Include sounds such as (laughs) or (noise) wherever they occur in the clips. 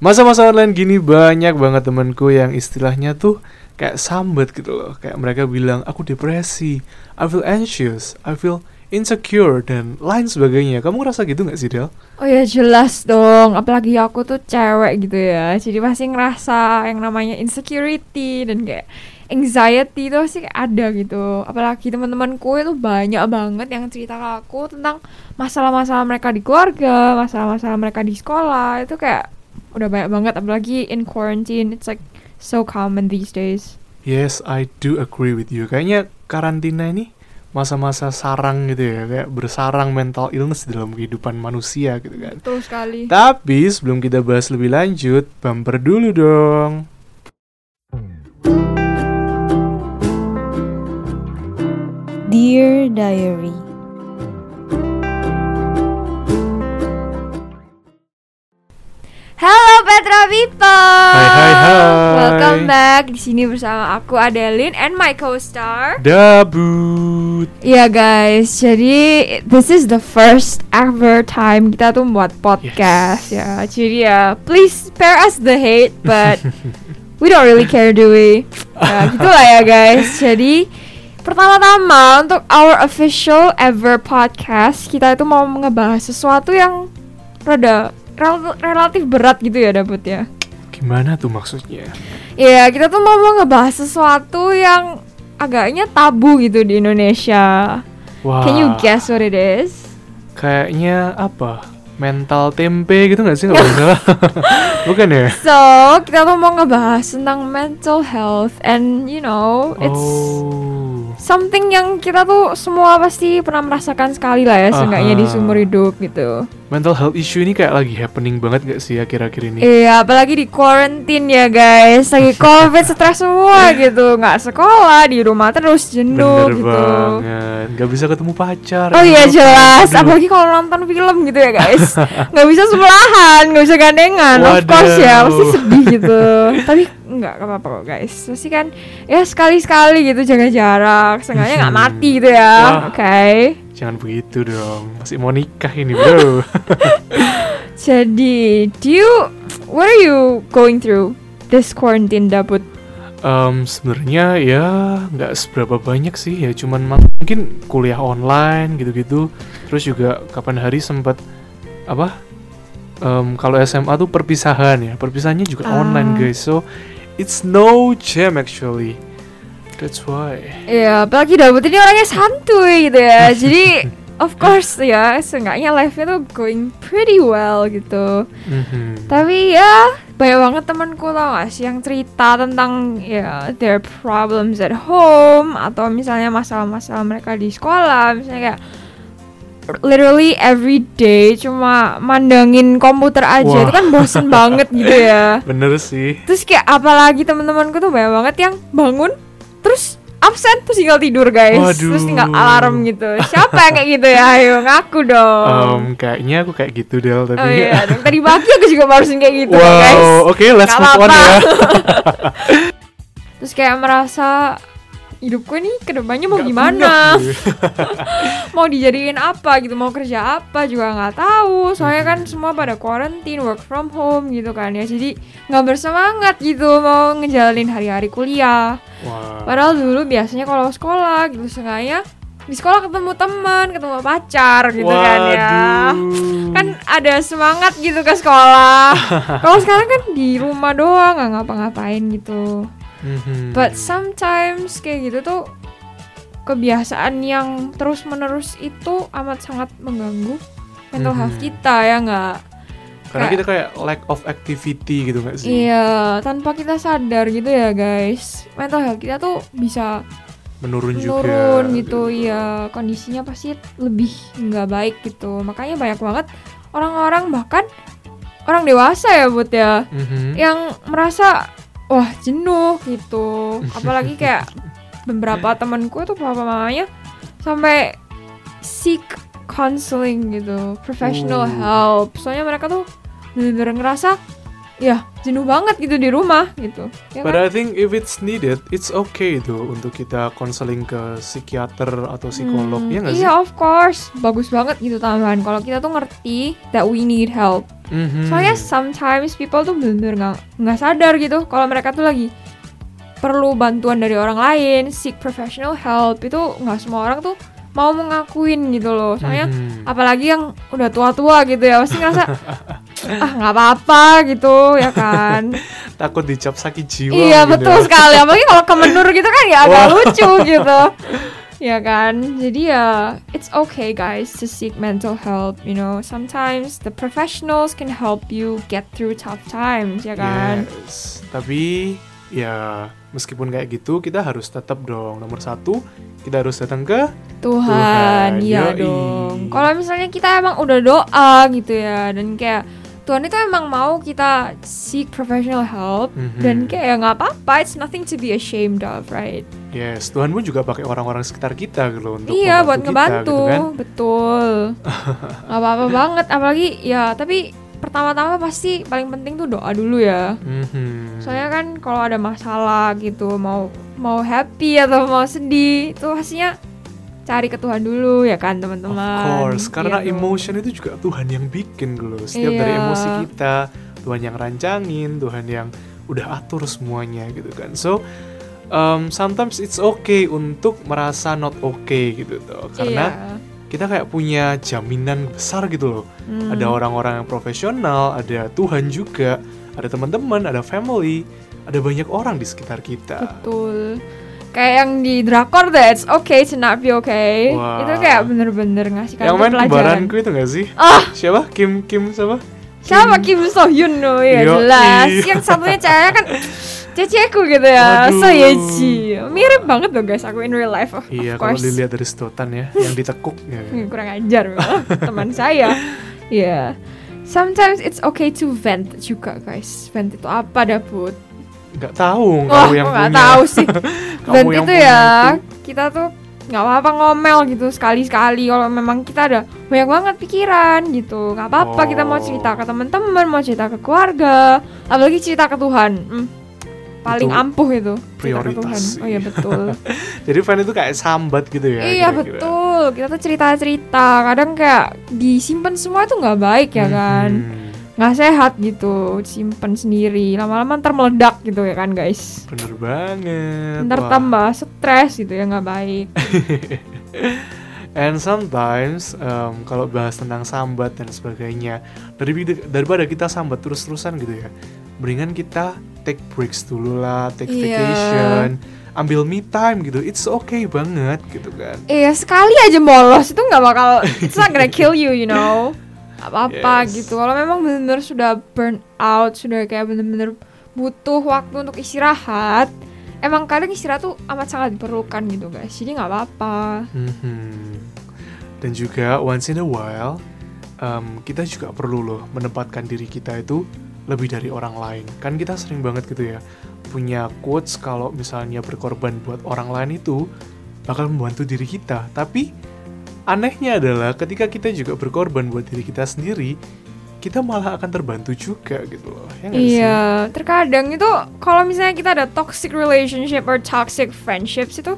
Masa-masa online gini banyak banget temanku yang istilahnya tuh kayak sambet gitu loh. Kayak mereka bilang, aku depresi, I feel anxious, I feel insecure, dan lain sebagainya. Kamu ngerasa gitu gak sih, Del? Oh ya jelas dong, apalagi aku tuh cewek gitu ya. Jadi pasti ngerasa yang namanya insecurity dan kayak anxiety itu sih ada gitu. Apalagi teman-temanku itu banyak banget yang cerita ke aku tentang masalah-masalah mereka di keluarga, masalah-masalah mereka di sekolah. Itu kayak udah banyak banget apalagi in quarantine it's like so common these days. Yes, I do agree with you. Kayaknya karantina ini masa-masa sarang gitu ya, kayak bersarang mental illness dalam kehidupan manusia gitu kan. Betul sekali. Tapi sebelum kita bahas lebih lanjut, bumper dulu dong. Dear Diary People. Hai, hai, hai. Welcome back di sini bersama aku Adeline and my co-star. Dabut. Iya guys, jadi this is the first ever time kita tuh buat podcast ya. Jadi ya, please spare us the hate, but (laughs) we don't really care do we? (laughs) Ya gitulah ya guys. Jadi pertama-tama untuk our official ever podcast kita itu mau ngebahas sesuatu yang rada rel- relatif berat gitu ya dapet ya. Gimana tuh maksudnya? Iya, kita tuh mau mau ngebahas sesuatu yang agaknya tabu gitu di Indonesia. Wah. Can you guess what it is? Kayaknya apa? Mental tempe gitu nggak sih nggak salah? (laughs) Bukan ya? So, kita tuh mau ngebahas tentang mental health and you know, it's Oh. Something yang kita tuh semua pasti pernah merasakan sekali lah ya, seenggaknya di seumur hidup gitu. Mental health issue ini kayak lagi happening banget gak sih akhir-akhir ini? Iya, apalagi di quarantine ya guys, lagi (laughs) covid stres semua gitu, nggak sekolah di rumah terus jenuh Bener gitu. banget. Gak bisa ketemu pacar. Oh iya jelas, aduh. apalagi kalau nonton film gitu ya guys, (laughs) nggak bisa sebelahan, nggak bisa gandengan, of course ya, pasti Waduh. sedih gitu. (laughs) Tapi nggak apa-apa kok guys, pasti kan ya sekali-sekali gitu jaga jarak, seenggaknya nggak mati gitu ya, oke. Jangan begitu dong. Masih mau nikah ini, bro. (laughs) Jadi, do you, what are you going through this quarantine daput? Em, sebenarnya ya nggak seberapa banyak sih ya cuman mungkin kuliah online gitu-gitu terus juga kapan hari sempat apa Em, kalau SMA tuh perpisahan ya perpisahannya juga Ah. online guys so it's no jam actually that's why Ya, apalagi daput ini orangnya santuy gitu ya, (laughs) jadi of course ya, seenggaknya life-nya tuh going pretty well gitu. Mhm. Tapi ya banyak banget temanku tau gak sih yang cerita tentang ya their problems at home atau misalnya masalah-masalah mereka di sekolah misalnya kayak literally every day cuma mandangin komputer aja. Wah. itu kan bosen banget gitu ya. (laughs) Bener sih. Terus kayak apalagi teman-temanku tuh banyak banget yang bangun terus absen terus tinggal tidur guys. Terus Waduh. tinggal alarm gitu. Siapa yang kayak gitu ya? Ayo ngaku dong. Em, kayaknya aku kayak gitu Del tapi Oh iya, (laughs) dong. tadi pagi aku juga barusan kayak gitu wow guys. oke let's Gak move on ya. (laughs) Terus kayak merasa hidupku ini ke depannya mau Nggak gimana, gue. (laughs) mau dijadiin apa gitu, mau kerja apa juga nggak tahu. Soalnya kan semua pada quarantine, work from home gitu kan ya. Jadi nggak bersemangat gitu mau ngejalanin hari-hari kuliah. Wah. Padahal dulu biasanya kalau sekolah gitu sengaja di sekolah ketemu teman, ketemu pacar gitu kan ya. Waduh. kan ada semangat gitu ke sekolah. (laughs) Kalau sekarang kan di rumah doang nggak ngapa-ngapain gitu. Mhm. But sometimes kayak gitu tuh kebiasaan yang terus menerus itu amat sangat mengganggu mental health Mhm. kita ya nggak? Karena kayak- kita kayak lack of activity gitu gak sih? Iya, tanpa kita sadar gitu ya guys, mental health kita tuh bisa Menurun, juga. menurun gitu ya kondisinya pasti lebih nggak baik gitu makanya banyak banget orang-orang bahkan orang dewasa ya buat ya Mhm. yang merasa wah jenuh gitu (laughs) apalagi kayak beberapa temanku tuh papa mamanya sampai seek counseling gitu professional Oh. help soalnya mereka tuh bener-bener ngerasa ya jenuh banget gitu di rumah gitu. Ya But kan? I think if it's needed, it's okay tuh untuk kita konseling ke psikiater atau psikolog, Hmm, ya nggak sih? Iya of course, bagus banget gitu tambahan. Kalau kita tuh ngerti that we need help. Mhm. Soalnya sometimes people tuh bener-bener nggak nggak sadar gitu kalau mereka tuh lagi perlu bantuan dari orang lain, seek professional help itu nggak semua orang tuh mau mengakuin gitu loh. Soalnya Mhm. apalagi yang udah tua-tua gitu ya pasti ngerasa (laughs) ah nggak apa-apa gitu ya kan. (laughs) takut dicap sakit jiwa. iya gitu betul sekali. Apalagi kalau kemenur gitu kan ya agak Wah. lucu gitu. (laughs) Ya kan, jadi ya it's okay guys to seek mental help. You know, sometimes the professionals can help you get through tough times, ya kan? Yes. Tapi ya meskipun kayak gitu kita harus tetap dong nomor satu kita harus datang ke Tuhan, Tuhan, iya yoi. dong. Kalau misalnya kita emang udah doa gitu ya, dan kayak Tuhan itu emang mau kita seek professional help Mhm. dan kayak ya nggak apa-apa, it's nothing to be ashamed of, right? yes Tuhan pun juga pakai orang-orang sekitar kita gitu loh untuk iya, buat membantu kita, ngebantu, gitu kan. betul. (laughs) Nggak apa-apa banget, apalagi ya tapi pertama-tama pasti paling penting tuh doa dulu ya. Mhm. Soalnya kan kalau ada masalah gitu, mau mau happy atau mau sedih, itu pastinya cari ke Tuhan dulu ya kan teman-teman. Of course, karena Iya dong. emotion itu juga Tuhan yang bikin loh. Setiap dari Iya. emosi kita, Tuhan yang rancangin, Tuhan yang udah atur semuanya gitu kan. So, um, sometimes it's okay untuk merasa not okay gitu tuh. Karena Iya. kita kayak punya jaminan besar gitu loh. Hmm. Ada orang-orang yang profesional, ada Tuhan juga, ada teman-teman, ada family, ada banyak orang di sekitar kita. betul. Kayak yang di drakor deh, it's okay to not be okay. Wah. Itu kayak bener-bener ngasih Yang main pelajaran. kembaranku itu gak sih? Ah, Siapa? Kim Kim siapa? siapa Kim So Hyun no ya Yoi. jelas. Yang satunya ceweknya kan (laughs) ceceku gitu ya. Aduh. So Yeji. Mirip banget loh guys aku in real life of, Iya, of kalau dilihat dari sedotan ya, yang ditekuk ya. (laughs) Hmm, kurang ajar (laughs) teman saya. Iya. Sometimes it's okay to vent juga guys. Vent itu apa dah Put? Nggak tahu, Wah, kamu yang nggak punya. tahu sih. (laughs) Kamu yang itu ya itu. kita tuh nggak apa-apa ngomel gitu sekali-sekali kalau memang kita ada banyak banget pikiran gitu nggak apa-apa kita mau Oh. cerita ke teman-teman mau cerita ke keluarga apalagi cerita ke Tuhan Hmm, paling Itu ampuh itu cerita ke prioritas Tuhan oh iya betul (laughs) Jadi fan itu kayak sambat gitu ya. iya kira-kira. betul kita tuh cerita-cerita kadang kayak disimpan semua itu nggak baik ya kan Mhm, nggak sehat gitu simpan sendiri lama-lama ntar meledak gitu ya kan guys Bener banget. ntar Wah. tambah stres gitu ya nggak baik (laughs) And sometimes um, kalau bahas tentang sambat dan sebagainya, dari daripada kita sambat terus-terusan gitu ya, mendingan kita take breaks dulu lah, take Iya. vacation, ambil me time gitu. It's okay banget gitu kan. Iya sekali aja bolos itu nggak bakal it's not gonna kill you you know (laughs) apa-apa Yes. gitu kalau memang bener-bener sudah burn out sudah kayak bener-bener butuh waktu untuk istirahat emang kadang istirahat tuh amat sangat diperlukan gitu guys jadi nggak apa-apa Mhm. Dan juga once in a while, um, kita juga perlu loh menempatkan diri kita itu lebih dari orang lain. Kan kita sering banget gitu ya punya quotes kalau misalnya berkorban buat orang lain itu bakal membantu diri kita. Tapi anehnya adalah ketika kita juga berkorban buat diri kita sendiri, kita malah akan terbantu juga gitu loh. Ya sih? iya terkadang itu kalau misalnya kita ada toxic relationship or toxic friendships itu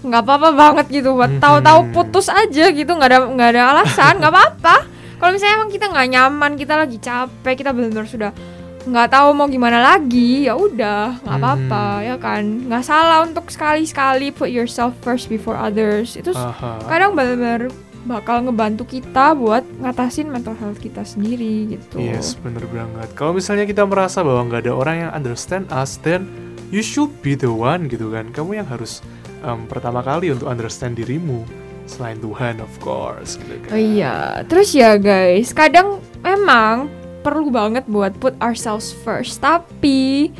nggak apa-apa banget gitu buat Mhm. tahu-tahu putus aja gitu nggak ada nggak ada alasan nggak apa-apa kalau misalnya emang kita nggak nyaman kita lagi capek kita benar-benar sudah nggak tahu mau gimana lagi ya udah nggak apa-apa Mhm. ya kan nggak salah untuk sekali-sekali put yourself first before others itu Aha. kadang benar-benar bakal ngebantu kita buat ngatasin mental health kita sendiri gitu Yes, bener banget. Kalau misalnya kita merasa bahwa nggak ada orang yang understand us, then you should be the one gitu kan. Kamu yang harus um, pertama kali untuk understand dirimu selain Tuhan, of course. Gitu kan. Oh iya, terus ya guys, kadang memang perlu banget buat put ourselves first. Tapi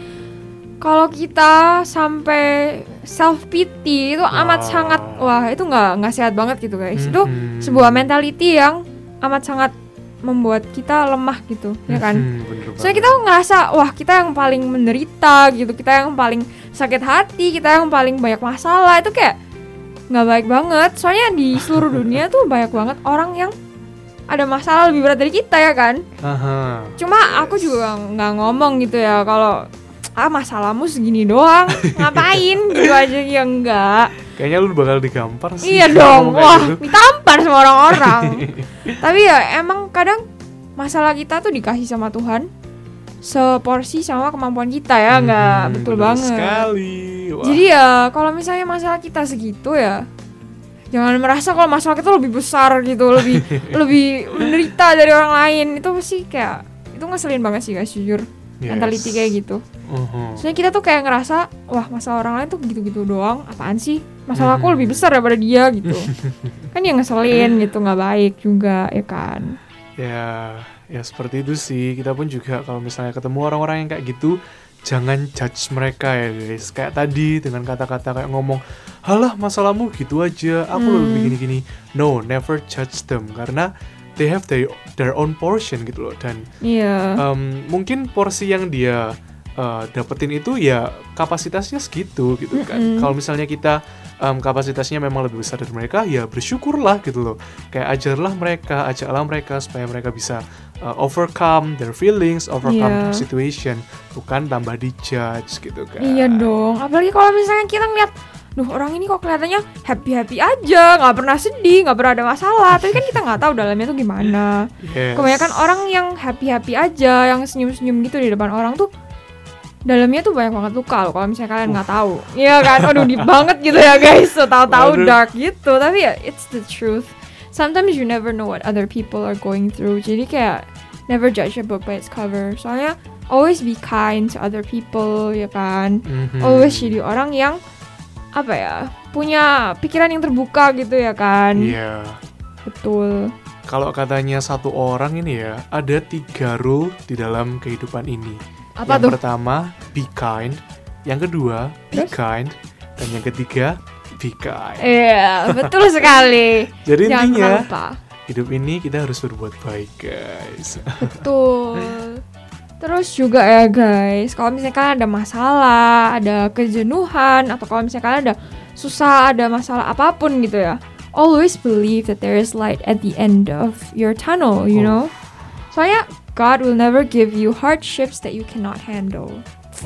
kalau kita sampai self pity itu amat sangat wah itu nggak nggak sehat banget gitu guys. Itu Mhm. sebuah mentality yang amat sangat membuat kita lemah gitu, ya kan? Bener Soalnya kita ngerasa wah kita yang paling menderita gitu, kita yang paling sakit hati, kita yang paling banyak masalah itu kayak nggak baik banget. Soalnya di seluruh dunia tuh banyak banget orang yang ada masalah lebih berat dari kita ya kan Aha. cuma aku juga nggak ngomong gitu ya kalau ah masalahmu segini doang (laughs) ngapain gitu aja ya enggak Kayaknya lu bakal digampar sih. iya dong wah gitu. ditampar sama orang-orang (laughs) tapi ya emang kadang masalah kita tuh dikasih sama Tuhan seporsi sama kemampuan kita ya nggak Hmm, betul banget Sekali. Wah. jadi ya kalau misalnya masalah kita segitu ya jangan merasa kalau masalah kita lebih besar gitu lebih (laughs) lebih menderita dari orang lain itu pasti kayak itu ngeselin banget sih guys jujur Yes. mentality kayak gitu Mhm. Soalnya kita tuh kayak ngerasa wah masalah orang lain tuh gitu-gitu doang apaan sih masalah aku Hmm. lebih besar daripada dia gitu (laughs) kan yang ngeselin gitu nggak baik juga ya kan Ya, ya seperti itu sih. Kita pun juga kalau misalnya ketemu orang-orang yang kayak gitu, jangan judge mereka ya guys. Kayak tadi dengan kata-kata kayak ngomong, halah masalahmu gitu aja, aku Hmm. lebih gini-gini. No, never judge them karena they have their, their own portion gitu loh. Dan iya um, mungkin porsi yang dia uh, dapetin itu ya kapasitasnya segitu gitu kan. Mm-mm. Kalau misalnya kita um, kapasitasnya memang lebih besar dari mereka, ya bersyukurlah gitu loh. Kayak ajarlah mereka, ajaklah mereka supaya mereka bisa uh, overcome their feelings, overcome Iya. the situation, bukan tambah dijudge gitu kan. iya dong apalagi kalau misalnya kita ngeliat Duh orang ini kok kelihatannya happy happy aja nggak pernah sedih nggak pernah ada masalah tapi kan kita nggak tahu dalamnya tuh gimana (laughs) Yes. kebanyakan orang yang happy happy aja yang senyum senyum gitu di depan orang tuh dalamnya tuh banyak banget luka loh kalau misalnya kalian nggak tahu. Iya kan? Aduh deep banget gitu ya guys. So tahu-tahu dark gitu. Tapi ya it's the truth. Sometimes you never know what other people are going through. Jadi kayak never judge a book by its cover. Soalnya always be kind to other people ya kan? Mhm. always jadi orang yang apa ya punya pikiran yang terbuka gitu ya kan? Iya. betul. Kalau katanya satu orang ini ya, ada tiga rule di dalam kehidupan ini. Apa yang tuh pertama, be kind. Yang kedua, be Terus? kind. Dan yang ketiga, be kind. Iya, betul sekali. (laughs) Jadi Jangan intinya, lupa. hidup ini kita harus berbuat baik, guys. Betul. (laughs) Terus juga ya guys, kalau misalnya kalian ada masalah, ada kejenuhan, atau kalau misalnya kalian ada susah, ada masalah apa pun gitu ya, always believe that there is light at the end of your tunnel, you Oh. know? Soalnya God will never give you hardships that you cannot handle.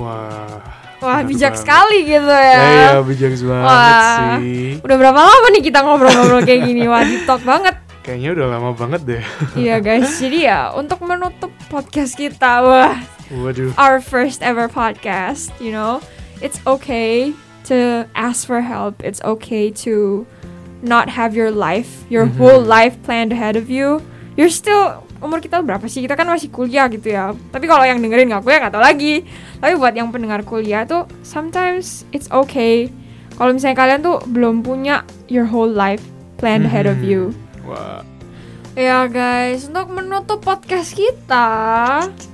Wah. Wah, bijak banget. sekali gitu Ya, ya. ya bijak banget Wah. sih. Udah berapa lama nih kita ngobrol-ngobrol kayak gini? Wah, deep talk banget. Kayaknya udah lama banget deh. Iya guys, jadi ya untuk menutup podcast kita, wah Waduh. our first ever podcast, you know, it's okay to ask for help. It's okay to not have your life, your Mhm. whole life planned ahead of you. You're still umur kita berapa sih? Kita kan masih kuliah gitu ya. Tapi kalau yang dengerin nggak kuliah nggak tahu lagi. Tapi buat yang pendengar kuliah tuh sometimes it's okay. Kalau misalnya kalian tuh belum punya your whole life planned ahead of Mhm. you. Wah. Ya guys, untuk menutup podcast kita,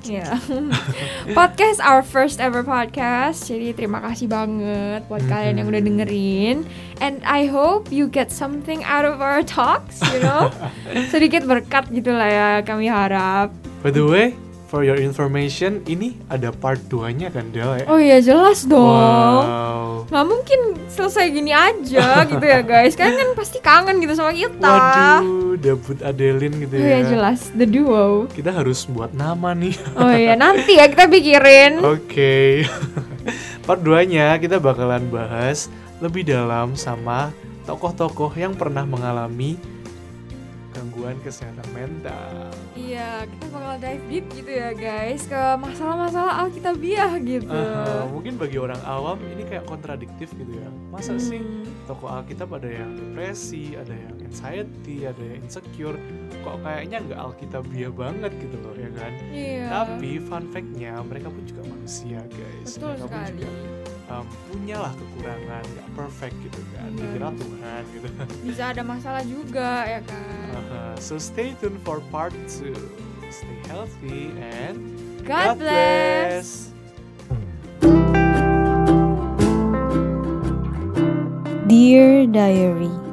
ya (laughs) podcast our first ever podcast. Jadi terima kasih banget buat kalian yang udah dengerin. And I hope you get something out of our talks, you know, (laughs) sedikit berkat gitulah ya kami harap. By the way, for your information, ini ada part 2-nya kan, Del ya? Oh iya jelas dong. Wow. Nggak mungkin selesai gini aja gitu ya guys. Kalian kan pasti kangen gitu sama kita. Waduh, debut Adeline gitu Oh ya. iya jelas, the duo. Kita harus buat nama nih. Oh iya nanti ya kita pikirin. (laughs) Oke. (laughs) Part 2-nya kita bakalan bahas lebih dalam sama tokoh-tokoh yang pernah mengalami gangguan kesehatan mental. Iya, kita bakal dive deep gitu ya guys ke masalah-masalah alkitabiah gitu. Ah, mungkin bagi orang awam ini kayak kontradiktif gitu ya. Masa sih Hmm. tokoh Alkitab ada yang depresi, ada yang anxiety, ada yang insecure. Kok kayaknya nggak Alkitabiah banget gitu loh ya kan? Iya. Tapi fun fact-nya mereka pun juga manusia guys. betul mereka pun sekali. juga um, punyalah kekurangan, nggak perfect gitu kan. Iya. Dikira Tuhan gitu. (laughs) Bisa ada masalah juga ya kan. Aha, so stay tuned for part 2. Stay healthy and God, bless. Dear Diary